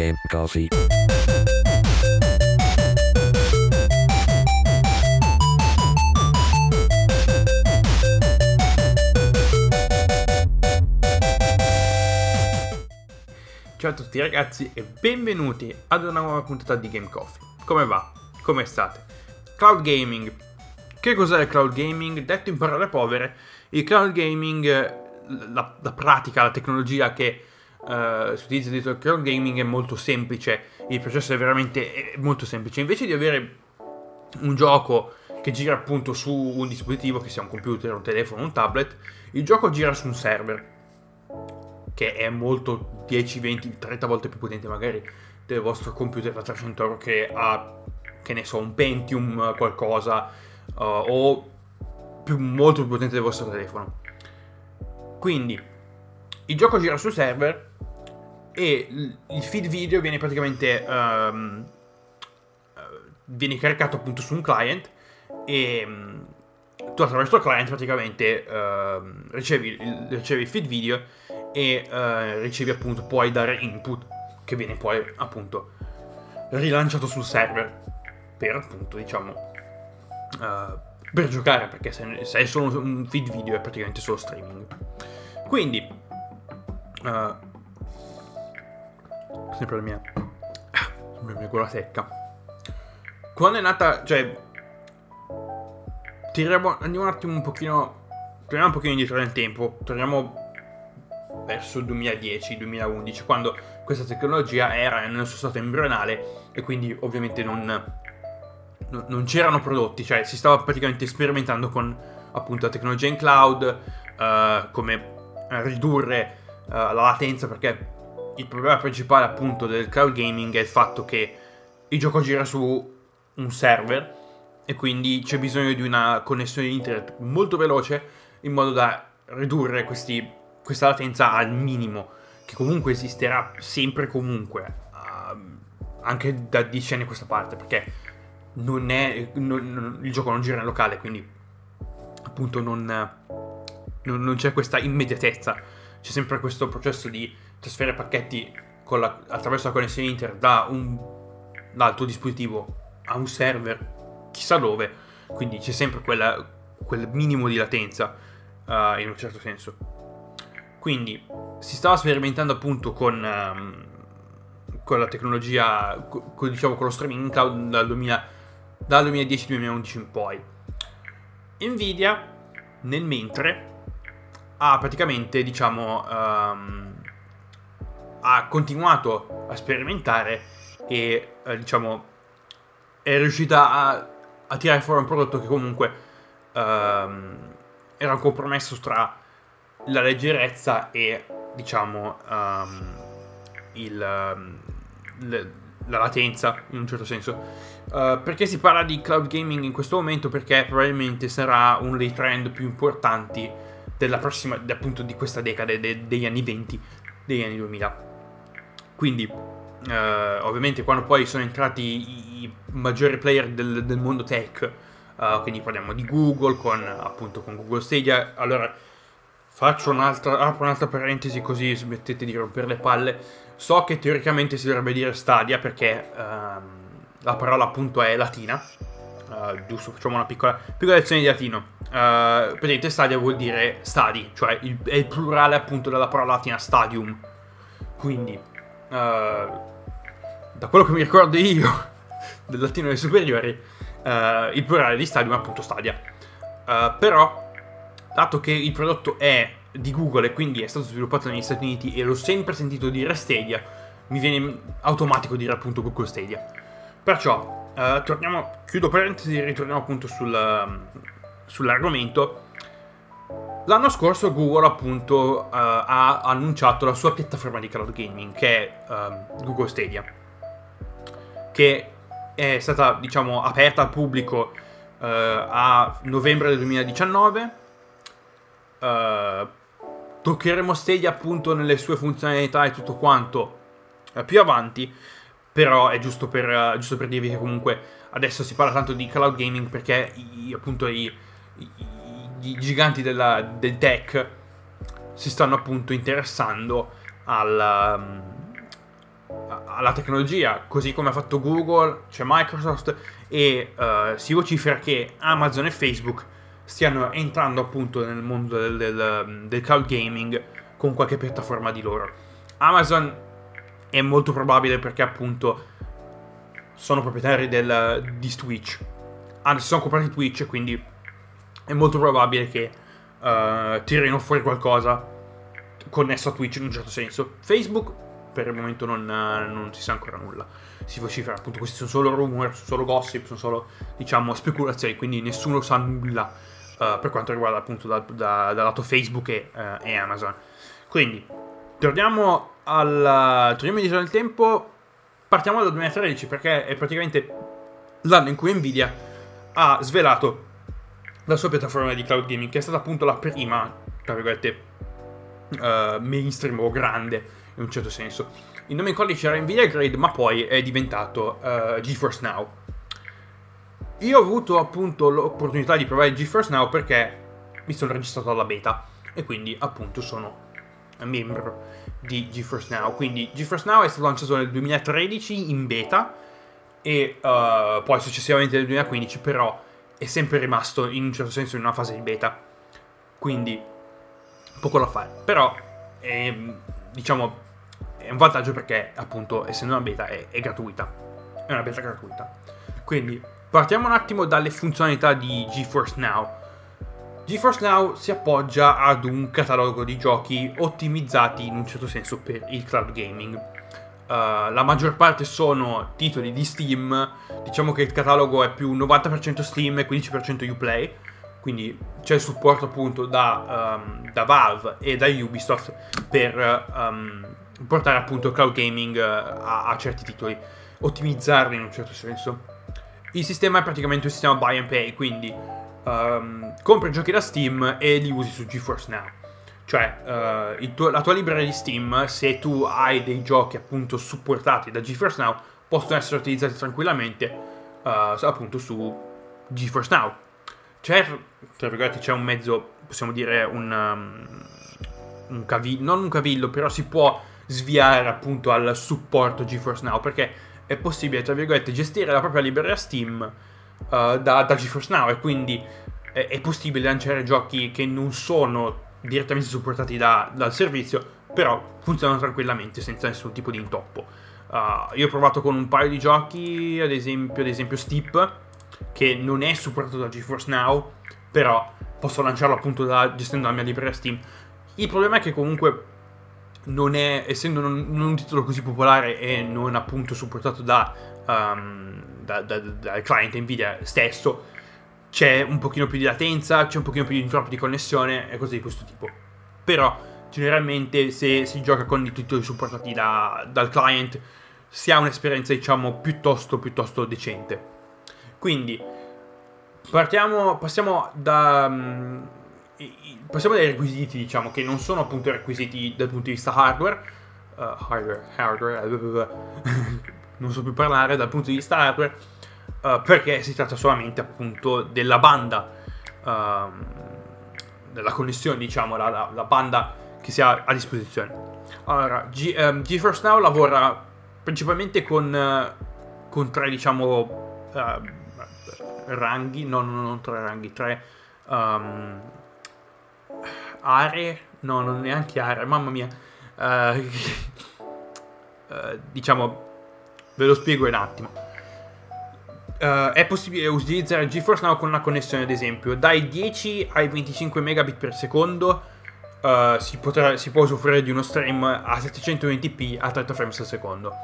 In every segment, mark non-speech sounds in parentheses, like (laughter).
Game Coffee. Ciao a tutti ragazzi e benvenuti ad una nuova puntata di Game Coffee. Come va? Come state? Cloud gaming. Che cos'è il cloud gaming? Detto in parole povere, il cloud gaming, la, la pratica, la tecnologia che uh, si utilizza dentro il cloud gaming è molto semplice, il processo è veramente molto semplice. Invece di avere un gioco che gira appunto su un dispositivo, che sia un computer, un telefono, un tablet, il gioco gira su un server che è molto 10, 20, 30 volte più potente magari del vostro computer da 300 euro che ha, che ne so, un Pentium qualcosa uh, o più, molto più potente del vostro telefono. Quindi il gioco gira sul server e il feed video viene praticamente um, viene caricato appunto su un client e um, tu attraverso il client praticamente uh, ricevi, ricevi il feed video e uh, ricevi appunto, puoi dare input che viene poi appunto rilanciato sul server per appunto diciamo uh, per giocare perché se, se, è solo un feed video è praticamente solo streaming. Quindi uh, sempre la mia. La mia gola secca. Quando è nata cioè tiriamo andiamo un attimo un pochino torniamo un pochino indietro nel tempo. Torniamo verso il 2010-2011, quando questa tecnologia era nel suo stato embrionale e quindi ovviamente non, non, c'erano prodotti, cioè si stava praticamente sperimentando con appunto la tecnologia in cloud, uh, come ridurre la latenza, perché il problema principale appunto del cloud gaming è il fatto che il gioco gira su un server e quindi c'è bisogno di una connessione internet molto veloce in modo da ridurre questi questa latenza al minimo, che comunque esisterà sempre comunque, uh, anche da 10 anni a questa parte, perché non è, non, non, il gioco non gira in locale, quindi appunto non, non, c'è questa immediatezza, c'è sempre questo processo di trasferire pacchetti la, attraverso la connessione internet da un, dal tuo dispositivo a un server, chissà dove, quindi c'è sempre quella, quel minimo di latenza uh, in un certo senso. Quindi si stava sperimentando appunto con, um, con la tecnologia, con, diciamo con lo streaming in cloud dal, 2000, dal 2010-2011 in poi. Nvidia nel mentre ha praticamente diciamo um, ha continuato a sperimentare e eh, diciamo è riuscita a, a, tirare fuori un prodotto che comunque um, era un compromesso tra la leggerezza e diciamo um, il, le, la latenza in un certo senso. Uh, perché si parla di cloud gaming in questo momento? Perché probabilmente sarà uno dei trend più importanti della prossima, appunto di questa decade, de, degli anni 20, degli anni 2000. Quindi, uh, ovviamente, quando poi sono entrati i, i maggiori player del, del mondo tech, uh, quindi parliamo di Google con appunto con Google Stadia, allora Faccio un'altra, apro un'altra parentesi così smettete di rompere le palle. So che teoricamente si dovrebbe dire Stadia perché um, la parola appunto è latina. Uh, giusto, facciamo una piccola, piccola lezione di latino. Uh, praticamente Stadia vuol dire stadi, cioè il, è il plurale appunto della parola latina stadium. Quindi, uh, da quello che mi ricordo io (laughs) del latino dei superiori, uh, il plurale di stadium è appunto stadia. però dato che il prodotto è di Google e quindi è stato sviluppato negli Stati Uniti e l'ho sempre sentito dire Stadia, mi viene automatico dire appunto Google Stadia. Perciò, uh, torniamo, chiudo parentesi e ritorniamo appunto sul, uh, sull'argomento. L'anno scorso Google appunto uh, ha annunciato la sua piattaforma di cloud gaming che è ehm, Google Stadia, che è stata diciamo aperta al pubblico a novembre del 2019 Uh, toccheremo Stadia appunto nelle sue funzionalità e tutto quanto uh, più avanti. Però è giusto per, uh, giusto per, dirvi che comunque adesso si parla tanto di cloud gaming perché i, appunto i, i, i giganti della, del tech si stanno appunto interessando al, um, la tecnologia, così come ha fatto Google, c'è Microsoft e uh, si vocifera che Amazon e Facebook stiano entrando appunto nel mondo del, del, del cloud gaming con qualche piattaforma di loro. Amazon è molto probabile perché appunto sono proprietari del, di Twitch. Anzi, sono comprati Twitch, quindi è molto probabile che uh, tirino fuori qualcosa connesso a Twitch in un certo senso. Facebook per il momento non, non, si sa ancora nulla. Si vocifera appunto, questi sono solo rumor, sono solo gossip, sono solo diciamo speculazioni, quindi nessuno sa nulla uh, per quanto riguarda appunto da, da, dal lato Facebook e, uh, e, Amazon. Quindi torniamo al torniamo indietro nel tempo, partiamo dal 2013 perché è praticamente l'anno in cui Nvidia ha svelato la sua piattaforma di cloud gaming, che è stata appunto la prima, tra virgolette, uh, mainstream o grande in un certo senso. Il nome in codice era Nvidia Grade, ma poi è diventato uh, GeForce Now. Io ho avuto appunto l'opportunità di provare GeForce Now perché mi sono registrato alla beta e quindi appunto sono membro di GeForce Now. Quindi GeForce Now è stato lanciato nel 2013 in beta e uh, poi successivamente nel 2015 però è sempre rimasto in un certo senso in una fase di beta. Quindi poco da fare. Però è, diciamo è un vantaggio perché appunto essendo una beta è, è gratuita. È una beta gratuita. Quindi partiamo un attimo dalle funzionalità di GeForce Now. GeForce Now si appoggia ad un catalogo di giochi ottimizzati in un certo senso per il cloud gaming. Uh, la maggior parte sono titoli di Steam, diciamo che il catalogo è più 90% Steam e 15% Uplay, quindi c'è il supporto appunto da, um, da Valve e da Ubisoft per um, portare appunto il cloud gaming uh, a, a, certi titoli, ottimizzarli in un certo senso. Il sistema è praticamente un sistema buy and pay, quindi um, compri giochi da Steam e li usi su GeForce Now. Cioè, uh, tuo, la tua libreria di Steam, se tu hai dei giochi appunto supportati da GeForce Now, possono essere utilizzati tranquillamente uh, appunto su GeForce Now. C'è, tra virgolette, c'è un mezzo, possiamo dire, un, um, un cavillo, non un cavillo, però si può sviare appunto al supporto GeForce Now, perché è possibile, tra virgolette, gestire la propria libreria Steam uh, da, da, GeForce Now e quindi è, è possibile lanciare giochi che non sono direttamente supportati da, dal servizio, però funzionano tranquillamente senza nessun tipo di intoppo. Uh, io ho provato con un paio di giochi, ad esempio, ad esempio Steep, che non è supportato da GeForce Now, però posso lanciarlo appunto da, gestendo la mia libreria Steam. Il problema è che comunque non è, essendo non, non un titolo così popolare e non appunto supportato da, um, da, da, dal client Nvidia stesso, c'è un pochino più di latenza, c'è un pochino più di introppo di connessione e cose di questo tipo. Però generalmente se si gioca con i titoli supportati da, dal client si ha un'esperienza diciamo piuttosto, piuttosto decente. Quindi partiamo, passiamo da... Um, passiamo dai requisiti diciamo che non sono appunto requisiti dal punto di vista hardware. Uh, hardware, hardware, (laughs) non so più parlare dal punto di vista hardware uh, perché si tratta solamente appunto della banda, uh, della connessione, diciamo, la, la, la, banda che si ha a disposizione. Allora, G, um, GeForce Now lavora principalmente con, uh, con tre, diciamo, ranghi, no, no, non tre ranghi, tre um, aree, no, non neanche aree, mamma mia. (laughs) diciamo, ve lo spiego un attimo Uh, è possibile utilizzare GeForce Now con una connessione, ad esempio, dai 10 ai 25 megabit per secondo. Uh, si, potrà, si, può usufruire di uno stream a 720p a 30 frames al secondo.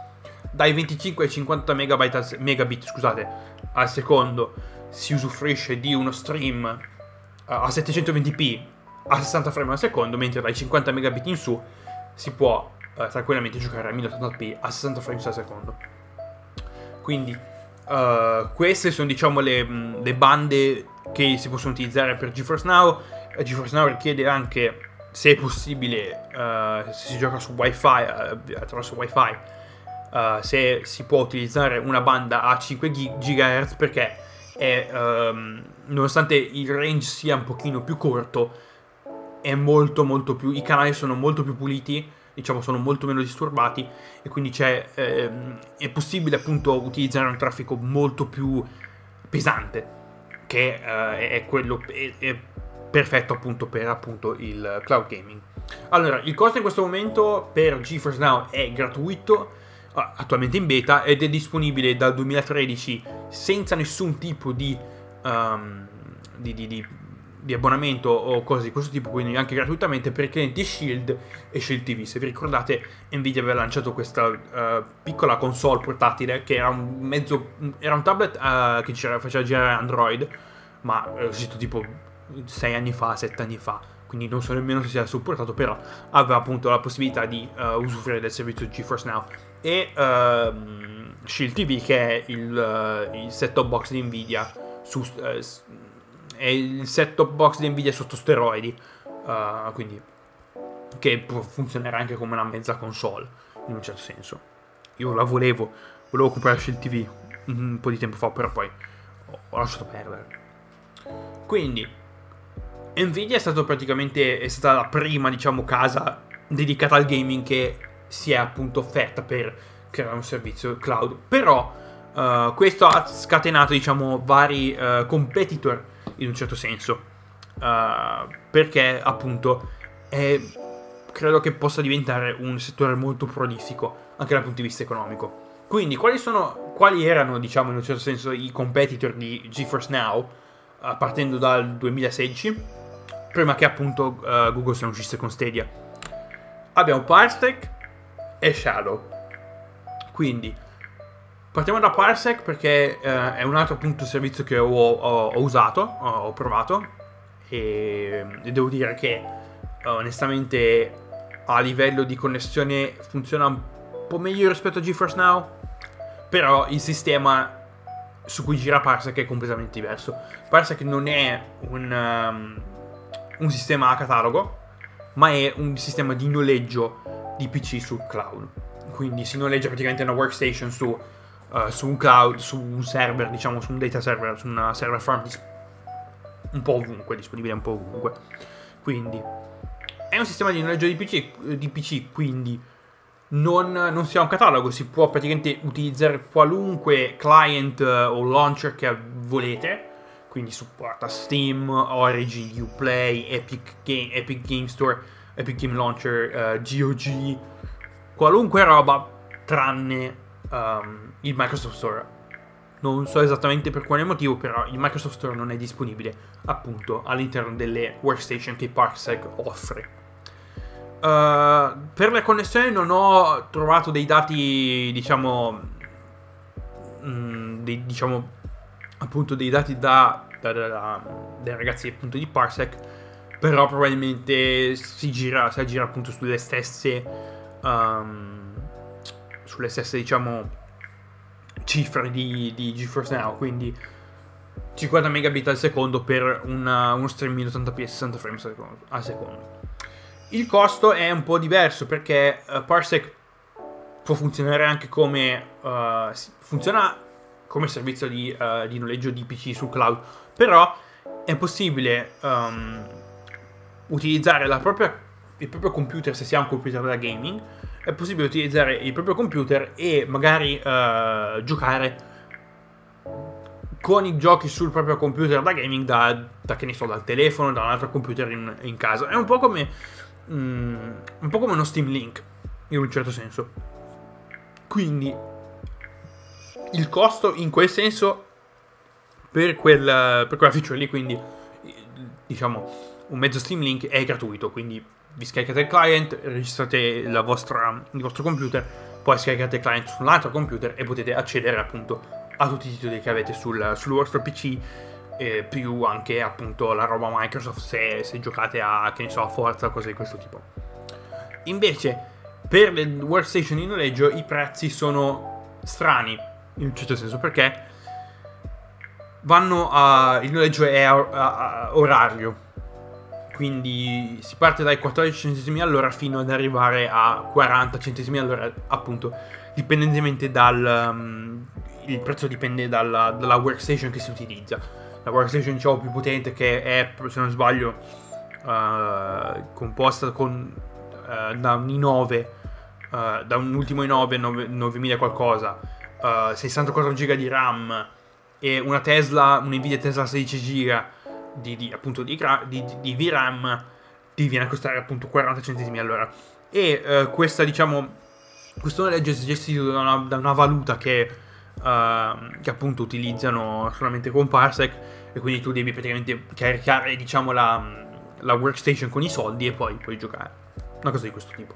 Dai 25 ai 50 al, megabit scusate, al secondo si usufruisce di uno stream uh, a 720p a 60 frames al secondo, mentre dai 50 megabit in su si può tranquillamente giocare a 1080p a 60 frames al secondo. Quindi Uh, queste sono diciamo le, le, bande che si possono utilizzare per GeForce Now. Uh, GeForce Now richiede anche, se è possibile, uh, se si gioca su wifi, attraverso wifi, se si può utilizzare una banda a 5 GHz perché è, um, nonostante il range sia un pochino più corto, molto molto più, i canali sono molto più puliti diciamo sono molto meno disturbati e quindi ehm, è possibile appunto utilizzare un traffico molto più pesante che eh, è quello è, è perfetto appunto per appunto il cloud gaming. Allora, il costo in questo momento per GeForce Now è gratuito, attualmente in beta, ed è disponibile dal 2013 senza nessun tipo di, um, di, di, di, di abbonamento o cose di questo tipo, quindi anche gratuitamente per clienti Shield e Shield TV. Se vi ricordate, Nvidia aveva lanciato questa uh, piccola console portatile che era un mezzo, era un tablet uh, che faceva girare Android, ma è uscito tipo 6 anni fa, 7 anni fa quindi non so nemmeno se sia supportato, però aveva appunto la possibilità di uh, usufruire del servizio GeForce Now. E uh, Shield TV, che è il, il set-top box di Nvidia, su, è il set-top box di Nvidia sotto steroidi, quindi che può funzionare anche come una mezza console, in un certo senso. Io la volevo, volevo comprare Shield TV un po' di tempo fa, però poi ho lasciato perdere. Quindi, Nvidia è, è stata la prima, diciamo, casa dedicata al gaming che si è appunto offerta per creare un servizio cloud. Però uh, questo ha scatenato, diciamo, vari uh, competitor in un certo senso. Uh, perché appunto è, credo che possa diventare un settore molto prolifico anche dal punto di vista economico. Quindi, quali, sono, quali erano, diciamo, in un certo senso, i competitor di GeForce Now, partendo dal 2016? prima che appunto uh, Google se ne uscisse con Stadia. Abbiamo Parsec e Shadow. Quindi partiamo da Parsec perché uh, è un altro appunto servizio che ho, ho, ho usato, ho, ho provato e, e, devo dire che uh, onestamente a livello di connessione funziona un po' meglio rispetto a GeForce Now, però il sistema su cui gira Parsec è completamente diverso. Parsec non è un... Um, un sistema a catalogo, ma è un sistema di noleggio di PC sul cloud. Quindi si noleggia praticamente una workstation su, uh, su un cloud, su un server, diciamo su un data server, su una server farm un po' ovunque, disponibile un po' ovunque. Quindi è un sistema di noleggio di PC, di PC quindi non, non, si ha un catalogo, si può praticamente utilizzare qualunque client uh, o launcher che volete quindi supporta Steam, Origin, Uplay, Epic Game, Epic Game Store, Epic Game Launcher, uh, GOG, qualunque roba tranne um, il Microsoft Store. Non so esattamente per quale motivo, però il Microsoft Store non è disponibile appunto all'interno delle workstation che Parsec offre. Uh, per le connessioni non ho trovato dei dati, diciamo, mh, mm, dei, diciamo appunto dei dati da da, da, dai ragazzi appunto di Parsec, però probabilmente si gira, si aggira appunto sulle stesse, um, sulle stesse diciamo cifre di, di GeForce Now, quindi 50 megabit al secondo per una, uno stream 1080p e 60 frames al secondo. Il costo è un po' diverso perché uh, Parsec può funzionare anche come uh, funziona come servizio di, uh, di noleggio di PC sul cloud però è possibile um, utilizzare propria, il proprio computer se si ha un computer da gaming. È possibile utilizzare il proprio computer e magari uh, giocare con i giochi sul proprio computer da gaming da, da, che ne so, dal telefono, da un altro computer in, in casa. È un po' come um, un po' come uno Steam Link in un certo senso. Quindi il costo in quel senso per, quel, per quella feature lì, quindi diciamo un mezzo Steam Link è gratuito, quindi vi scaricate il client, registrate vostra, il vostro computer, poi scaricate il client su un altro computer e potete accedere appunto a tutti i titoli che avete sul, sul vostro PC eh, più anche appunto la roba Microsoft se, se giocate a che ne so a Forza cose di questo tipo invece per le workstation in noleggio i prezzi sono strani in un certo senso perché vanno a... il noleggio è a, a, a orario. Quindi si parte dai 14 centesimi all'ora fino ad arrivare a 40 centesimi all'ora, appunto, dipendentemente dal... Um, il prezzo dipende dalla, dalla, workstation che si utilizza. La workstation diciamo più potente che è, se non sbaglio, uh, composta con uh, da un i9, uh, da un ultimo i9 9, 9000 qualcosa, 64 GB di RAM e una Tesla, un Nvidia Tesla 16 GB di, di, appunto di, di, di, VRAM ti viene a costare appunto 40 centesimi all'ora. E questa diciamo questo noleggio è gestito da una, da una valuta che, uh, che, appunto utilizzano solamente con Parsec e quindi tu devi praticamente caricare diciamo la, la workstation con i soldi e poi puoi giocare. Una cosa di questo tipo.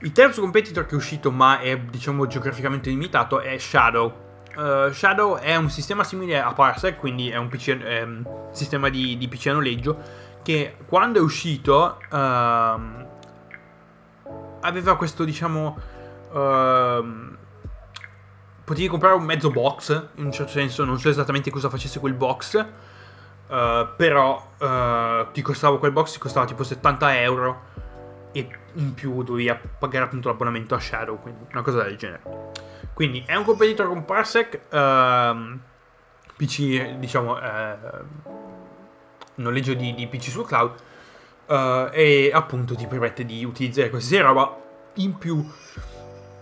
Il terzo competitor che è uscito ma è diciamo geograficamente limitato è Shadow. Uh, Shadow è un sistema simile a Parsec, quindi è un PC, un sistema di, di PC a noleggio che quando è uscito uh, aveva questo, diciamo... Uh, potevi comprare un mezzo box, in un certo senso, non so esattamente cosa facesse quel box, uh, però uh, ti costava quel box, ti costava tipo 70 euro e in più dovevi pagare appunto l'abbonamento a Shadow, quindi una cosa del genere. Quindi è un competitor con Parsec, uh, PC, diciamo, eh, noleggio di, di PC sul cloud, Uh, e appunto ti permette di utilizzare qualsiasi roba. In più,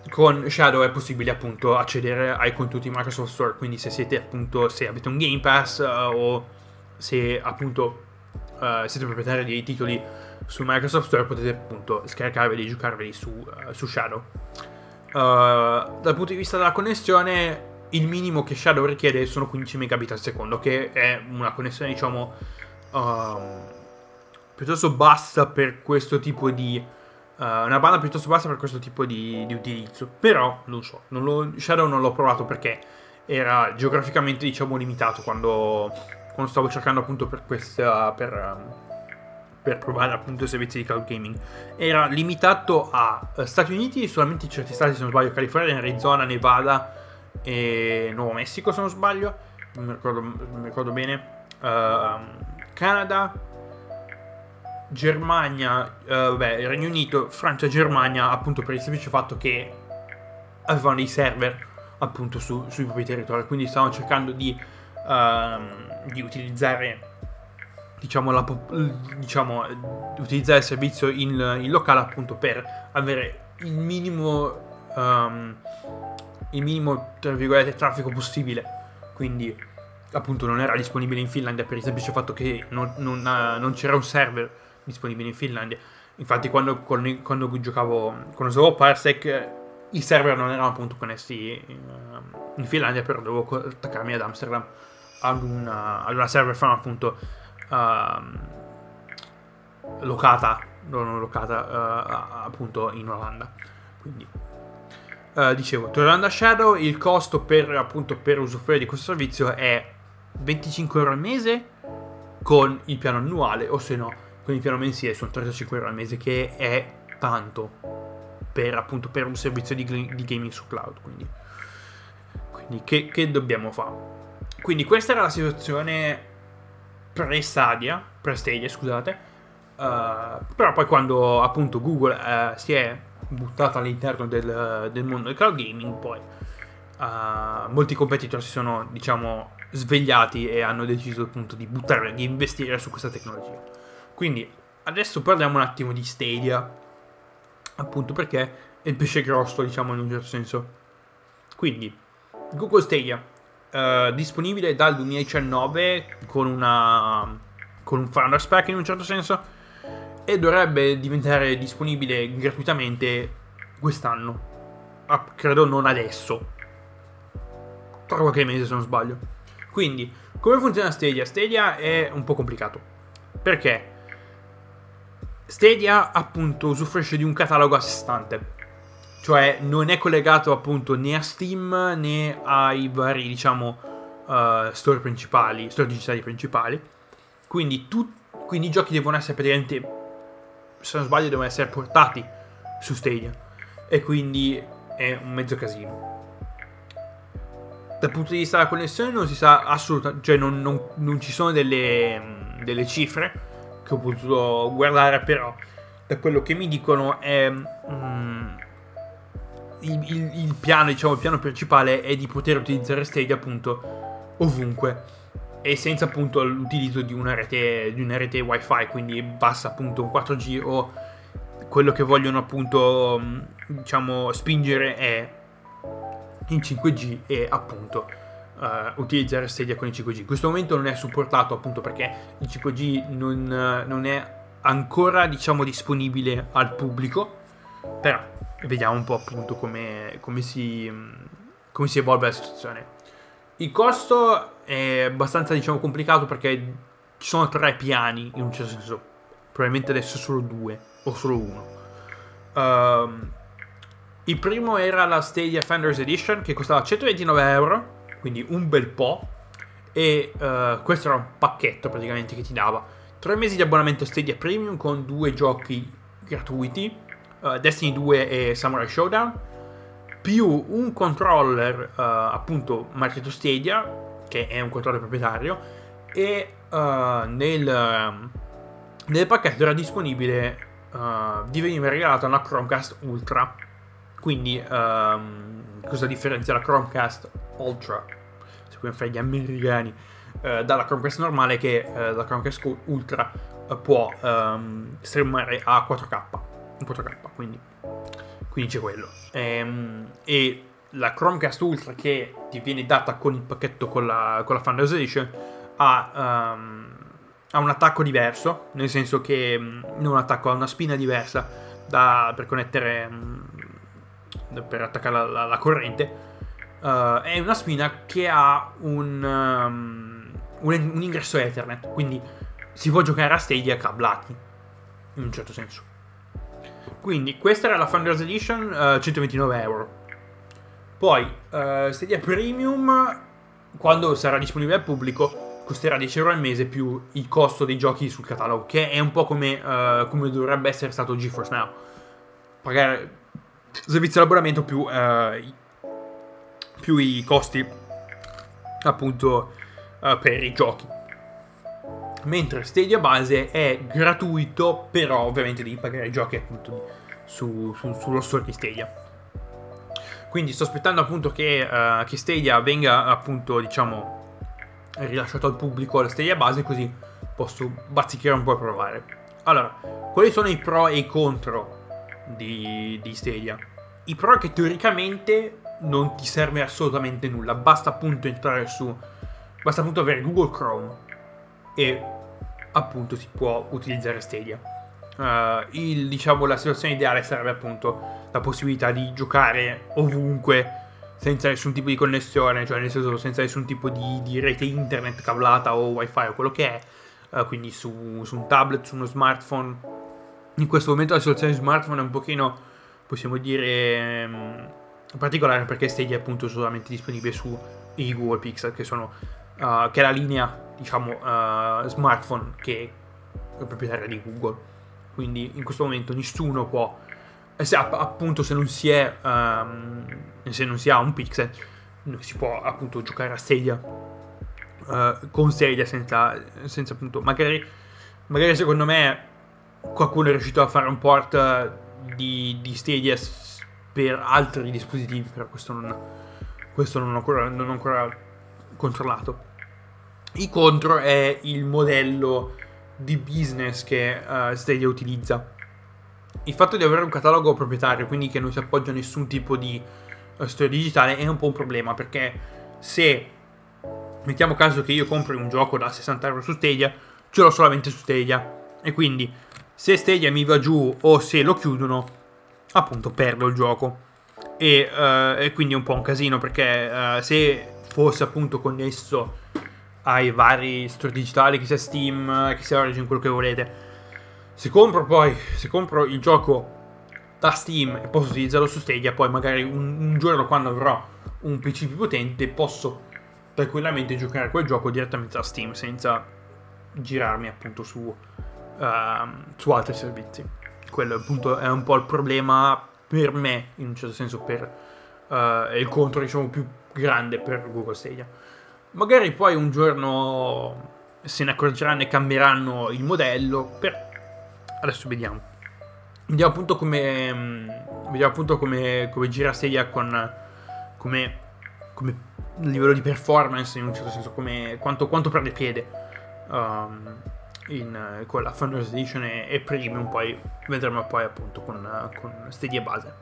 con Shadow è possibile appunto accedere ai contenuti Microsoft Store. Quindi, se siete appunto, se avete un Game Pass uh, o se appunto uh, siete proprietari dei titoli su Microsoft Store, potete appunto scaricarveli e giocarveli su, su Shadow. Dal punto di vista della connessione, il minimo che Shadow richiede sono 15 megabit al secondo, che è una connessione, diciamo. Um, piuttosto bassa per questo tipo di... Uh, una banda piuttosto bassa per questo tipo di, di utilizzo. Però, non so, non lo, Shadow non l'ho provato perché era geograficamente, diciamo, limitato quando, quando stavo cercando appunto per questa... per... Um, per provare appunto i servizi di cloud gaming. Era limitato a uh, Stati Uniti, solamente in certi stati, se non sbaglio, California, Arizona, Nevada e Nuovo Messico, se non sbaglio, non mi ricordo, non mi ricordo bene. Uh, Canada, Germania, eh, beh, Regno Unito, Francia Germania, appunto per il semplice fatto che avevano dei server appunto su, sui propri territori, quindi stavano cercando di, uh, di utilizzare diciamo, la, diciamo, utilizzare il servizio in, in, locale appunto per avere il minimo um, il minimo tra virgolette traffico possibile quindi appunto non era disponibile in Finlandia per il semplice fatto che non, non, non c'era un server disponibili in Finlandia. Infatti, quando, quando, quando giocavo, quando usavo Parsec, i server non erano appunto connessi in, in Finlandia, però dovevo attaccarmi ad Amsterdam ad una, ad una server farm appunto uh, locata, non locata uh, appunto in Olanda. Quindi uh, dicevo, tornando a Shadow, il costo per appunto per usufruire di questo servizio è 25 euro al mese con il piano annuale o se no con il piano mensile sono 35 euro al mese, che è tanto per, appunto, per un servizio di, di gaming su cloud. Quindi, quindi che, che, dobbiamo fare? Quindi questa era la situazione pre-Stadia, pre-Stadia, scusate. Uh, però poi quando appunto Google uh, si è buttata all'interno del, del, mondo del cloud gaming, poi uh, molti competitor si sono, diciamo, svegliati e hanno deciso appunto di buttare, di investire su questa tecnologia. Quindi adesso parliamo un attimo di Stadia, appunto perché è il pesce grosso, diciamo in un certo senso. Quindi, Google Stadia, eh, disponibile dal 2019 con, una, con un Founders Pack in un certo senso, e dovrebbe diventare disponibile gratuitamente quest'anno. Ah, credo non adesso. Tra qualche mese se non sbaglio. Quindi, come funziona Stadia? Stadia è un po' complicato. Perché? Stadia appunto usufruisce di un catalogo a sé stante. Cioè non è collegato appunto né a Steam né ai vari diciamo uh, store principali, store digitali principali. Quindi, tu, quindi i giochi devono essere praticamente, se non sbaglio, devono essere portati su Stadia. E quindi è un mezzo casino. Dal punto di vista della connessione non si sa assolutamente, cioè non, non, non ci sono delle, delle cifre che ho potuto guardare, però da quello che mi dicono è mm, il, il, il, piano, diciamo, il piano principale è di poter utilizzare Stadia appunto ovunque e senza appunto l'utilizzo di una rete, di una rete wifi, quindi basta appunto un 4G o quello che vogliono appunto mm, diciamo spingere è in 5G e appunto uh, utilizzare Stadia con il 5G. In questo momento non è supportato appunto perché il 5G non, non è ancora diciamo disponibile al pubblico, però vediamo un po' appunto come, come, si, come si evolve la situazione. Il costo è abbastanza diciamo complicato perché ci sono tre piani in un certo senso, probabilmente adesso solo due o solo uno. Um, il primo era la Stadia Founders Edition che costava 129 euro, quindi un bel po', e uh, questo era un pacchetto praticamente che ti dava 3 mesi di abbonamento Stadia Premium con due giochi gratuiti, uh, Destiny 2 e Samurai Showdown, più un controller uh, appunto marchiato Stadia, che è un controller proprietario, e uh, nel, nel, pacchetto era disponibile, uh, veniva regalata una Chromecast Ultra, quindi um, cosa differenzia la Chromecast Ultra, se come fai gli americani, dalla Chromecast normale che la Chromecast Ultra può um, streamare a 4K, in 4K, quindi, quindi c'è quello. Um, e la Chromecast Ultra che ti viene data con il pacchetto con la, con la Founders Edition ha, um, ha, un attacco diverso, nel senso che um, non un attacco, ha una spina diversa da, per connettere, um, per attaccare la, la, la corrente. Uh, è una spina che ha un, um, un, un, ingresso Ethernet, quindi si può giocare a Stadia cablati, in un certo senso. Quindi questa era la Founders Edition, uh, 129 euro. Poi uh, Stadia Premium, quando sarà disponibile al pubblico, costerà 10 euro al mese più il costo dei giochi sul catalogo, che è un po' come, uh, come dovrebbe essere stato GeForce Now. Pagare servizio di abbonamento più, più i costi appunto per i giochi. Mentre Stadia base è gratuito, però ovviamente devi pagare i giochi appunto su, su, sullo store di Stadia. Quindi sto aspettando appunto che, che Stadia venga appunto diciamo rilasciato al pubblico la Stadia base così posso bazzicare un po' e provare. Allora, quali sono i pro e i contro di, di Stadia? I pro è che teoricamente non ti serve assolutamente nulla, basta appunto entrare su, basta appunto avere Google Chrome e appunto si può utilizzare Stadia. Uh, il, diciamo, la situazione ideale sarebbe appunto la possibilità di giocare ovunque senza nessun tipo di connessione, cioè nel senso senza nessun tipo di, di rete internet cablata o wifi o quello che è, uh, quindi su, su, un tablet, su uno smartphone. In questo momento la situazione di smartphone è un pochino, possiamo dire, um, particolare perché Stadia è appunto solamente disponibile su i Google Pixel, che sono, uh, che è la linea, diciamo, uh, smartphone che è proprietaria di Google. Quindi in questo momento nessuno può se, appunto se non si è um, se non si ha un pixel si può appunto giocare a Stadia uh, con Stadia senza, senza appunto magari, magari secondo me qualcuno è riuscito a fare un port di, di Stadia per altri dispositivi però questo non, questo non ho ancora, non ho ancora controllato il contro è il modello di business che uh, Stadia utilizza il fatto di avere un catalogo proprietario, quindi che non si appoggia a nessun tipo di uh, storia digitale, è un po' un problema perché se mettiamo caso che io compri un gioco da 60 euro su Stadia, ce l'ho solamente su Stadia e quindi se Stadia mi va giù o se lo chiudono, appunto perdo il gioco. E, uh, e quindi è un po' un casino perché uh, se fosse appunto connesso ai vari store digitali, che sia Steam, che sia Origin, quello che volete, se compro poi, se compro il gioco da Steam e posso utilizzarlo su Stadia, poi magari un, un giorno quando avrò un PC più potente posso tranquillamente giocare quel gioco direttamente da Steam senza girarmi appunto su, uh, su altri servizi. Quello appunto è un po' il problema per me, in un certo senso, per uh, il contro diciamo più grande per Google Stadia. Magari poi un giorno se ne accorgeranno e cambieranno il modello, per Adesso vediamo. Vediamo appunto come. Mm, vediamo appunto come, come gira Stadia con. Come, come livello di performance in un certo senso, come quanto, quanto prende piede. Um, in, con la Founders Edition e, e, Premium, poi vedremo poi appunto con, con Stadia base.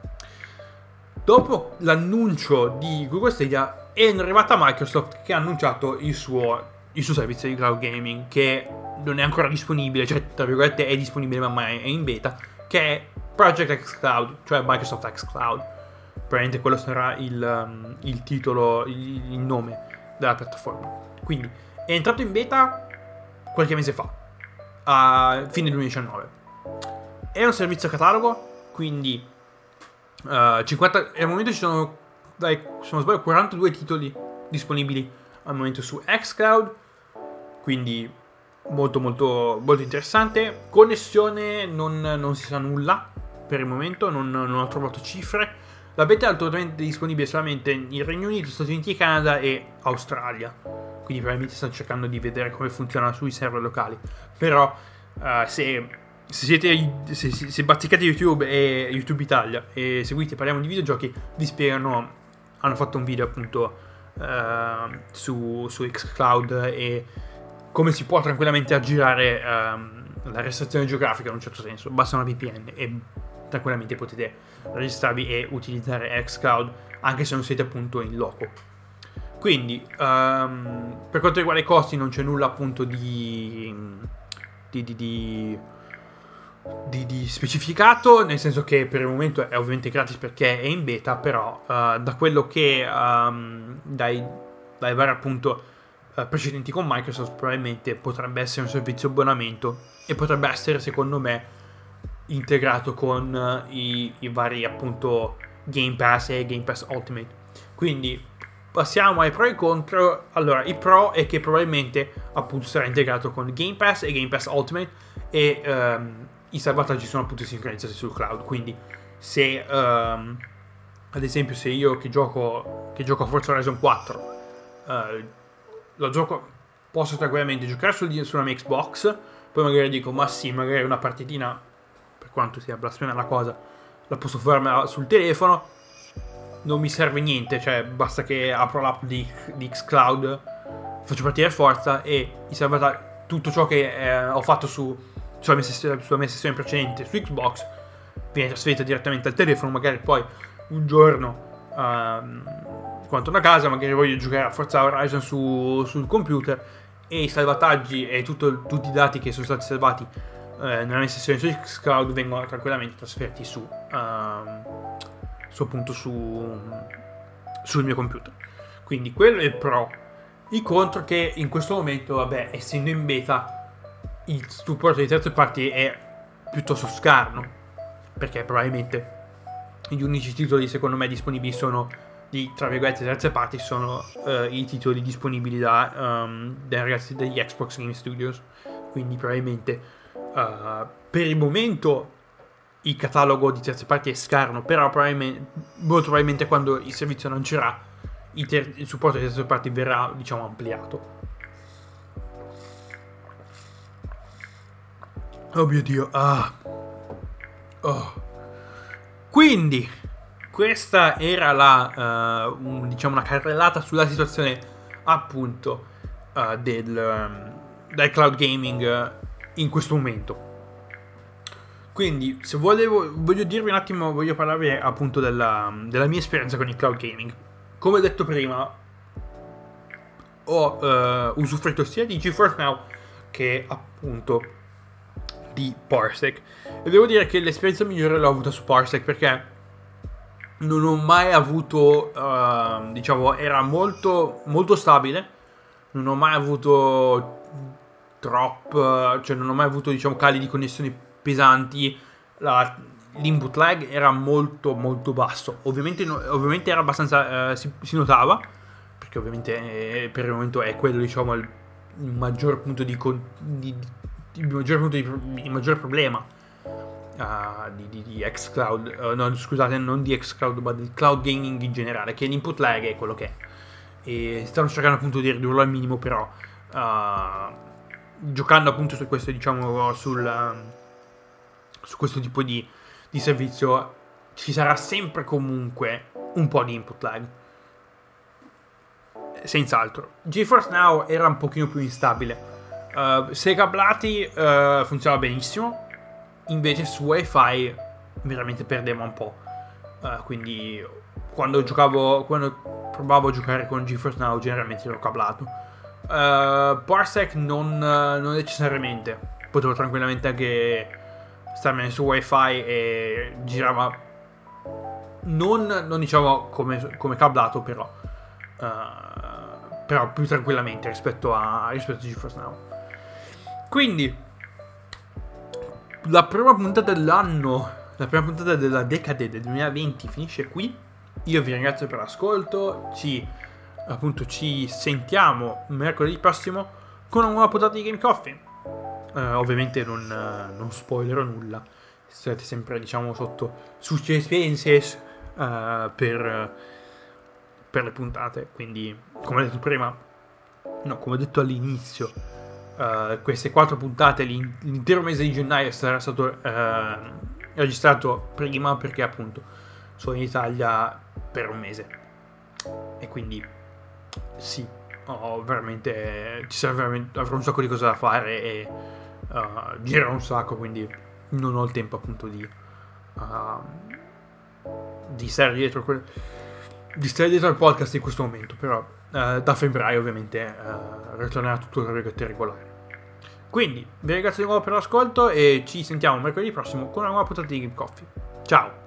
Dopo l'annuncio di Google Stadia è arrivata Microsoft che ha annunciato il suo, il suo servizio di cloud gaming che non è ancora disponibile, cioè tra virgolette è disponibile ma è in beta, che è Project X Cloud, cioè Microsoft X Cloud. Probabilmente quello sarà il, um, il titolo, il, il nome della piattaforma. Quindi è entrato in beta qualche mese fa, a fine 2019. È un servizio catalogo, quindi uh, 50, al momento ci sono, dai, se non sbaglio, 42 titoli disponibili al momento su xCloud, quindi molto molto molto interessante. Connessione non, non si sa nulla per il momento, non, non ho trovato cifre. La beta è attualmente disponibile solamente in Regno Unito, Stati Uniti, Canada e Australia. Quindi probabilmente stanno cercando di vedere come funziona sui server locali. Però uh, se, se, siete se, se bazzicate YouTube e YouTube Italia e seguite parliamo di videogiochi, vi spiegano. Hanno fatto un video appunto uh, su, su Xcloud e come si può tranquillamente aggirare um, la restrizione geografica in un certo senso. Basta una VPN e tranquillamente potete registrarvi e utilizzare xCloud anche se non siete appunto in loco. Quindi, um, per quanto riguarda i costi, non c'è nulla appunto di, di, di, di, specificato, nel senso che per il momento è ovviamente gratis perché è in beta, però uh, da quello che um, dai, dai vari appunto uh, precedenti con Microsoft, probabilmente potrebbe essere un servizio abbonamento e potrebbe essere, secondo me, integrato con uh, i, i, vari appunto Game Pass e Game Pass Ultimate. Quindi passiamo ai pro e contro. Allora, i pro è che probabilmente appunto sarà integrato con Game Pass e Game Pass Ultimate e um, i salvataggi sono appunto sincronizzati sul cloud. Quindi se um, ad esempio se io che gioco, che gioco Forza Horizon 4 uh, eh, lo gioco posso tranquillamente giocare sul, sulla mia Xbox poi magari dico ma sì magari una partitina quanto sia blasfema la cosa, la posso fare sul telefono, non mi serve niente, cioè basta che apro l'app di, di Xcloud, faccio partire Forza e mi salva tutto ciò che eh, ho fatto su, sulla, mia sessione, sulla mia sessione precedente su Xbox, viene trasferita direttamente al telefono, magari poi un giorno... Um, quando torno a casa magari voglio giocare a Forza Horizon su, sul computer e i salvataggi e tutto, tutti i dati che sono stati salvati eh, nella mia sessione su Xcloud vengono tranquillamente trasferiti su, um, su appunto su, sul mio computer. Quindi quello è il pro. Il contro che in questo momento, vabbè, essendo in beta, il supporto di terze parti è piuttosto scarno. Perché probabilmente gli unici titoli secondo me disponibili sono di tra virgolette terze parti sono uh, i titoli disponibili da, um, dai ragazzi degli Xbox Game Studios quindi probabilmente Uh, per il momento il catalogo di terze parti è scarno, però probabilmente, molto probabilmente quando il servizio lancerà il, ter- il supporto di terze parti verrà diciamo ampliato. Oh mio dio, ah. Oh. Quindi, questa era la, uh, un, diciamo, una carrellata sulla situazione appunto uh, del, um, del cloud gaming in questo momento. Quindi, se volevo, voglio dirvi un attimo, voglio parlarvi appunto della, della mia esperienza con il cloud gaming. Come detto prima, ho uh, usufruito sia di GeForce Now che appunto di Parsec. E devo dire che l'esperienza migliore l'ho avuta su Parsec perché non ho mai avuto, uh, diciamo, era molto, molto stabile. Non ho mai avuto drop, cioè non ho mai avuto diciamo cali di connessioni pesanti, la, l'input lag era molto molto basso, ovviamente, ovviamente era abbastanza, eh, si, si, notava, perché ovviamente eh, per il momento è quello diciamo il, il maggior punto di, di, di, il maggior punto di, il maggior problema uh, di, di, di xCloud, uh, no scusate non di xCloud ma del cloud gaming in generale, che l'input lag è quello che è. E stanno cercando appunto di ridurlo al minimo però... Uh, giocando appunto su questo, diciamo, sul, su questo tipo di, di servizio, ci sarà sempre comunque un po' di input lag. Senz'altro. GeForce Now era un pochino più instabile. Uh, se cablati uh, funziona benissimo, invece su wifi veramente perdeva un po'. Uh, quindi quando giocavo, quando provavo a giocare con GeForce Now generalmente ero cablato. Parsec non, non necessariamente, potevo tranquillamente anche starmene su wifi e girava non, non diciamo come, come cablato però uh, però più tranquillamente rispetto a, rispetto a GeForce Now quindi la prima puntata dell'anno la prima puntata della decade del 2020 finisce qui io vi ringrazio per l'ascolto ci appunto ci sentiamo mercoledì prossimo con una nuova puntata di Game Coffee Uh, ovviamente non, uh, non spoilerò nulla. Siete sempre, diciamo, sotto suspense uh, per, per le puntate. Quindi, come ho detto prima, no, come ho detto all'inizio, queste quattro puntate, l'intero mese di gennaio sarà stato registrato prima perché appunto sono in Italia per un mese. E quindi, sì, ho veramente, ci sarà veramente, avrò un sacco di cose da fare e uh, gira un sacco, quindi non ho il tempo appunto di, uh, di stare dietro di stare dietro al podcast in questo momento, però uh, da febbraio ovviamente uh, ritornerà tutto il regolare regolare. Quindi vi ringrazio di nuovo per l'ascolto e ci sentiamo mercoledì prossimo con una nuova puntata di Game Coffee. Ciao!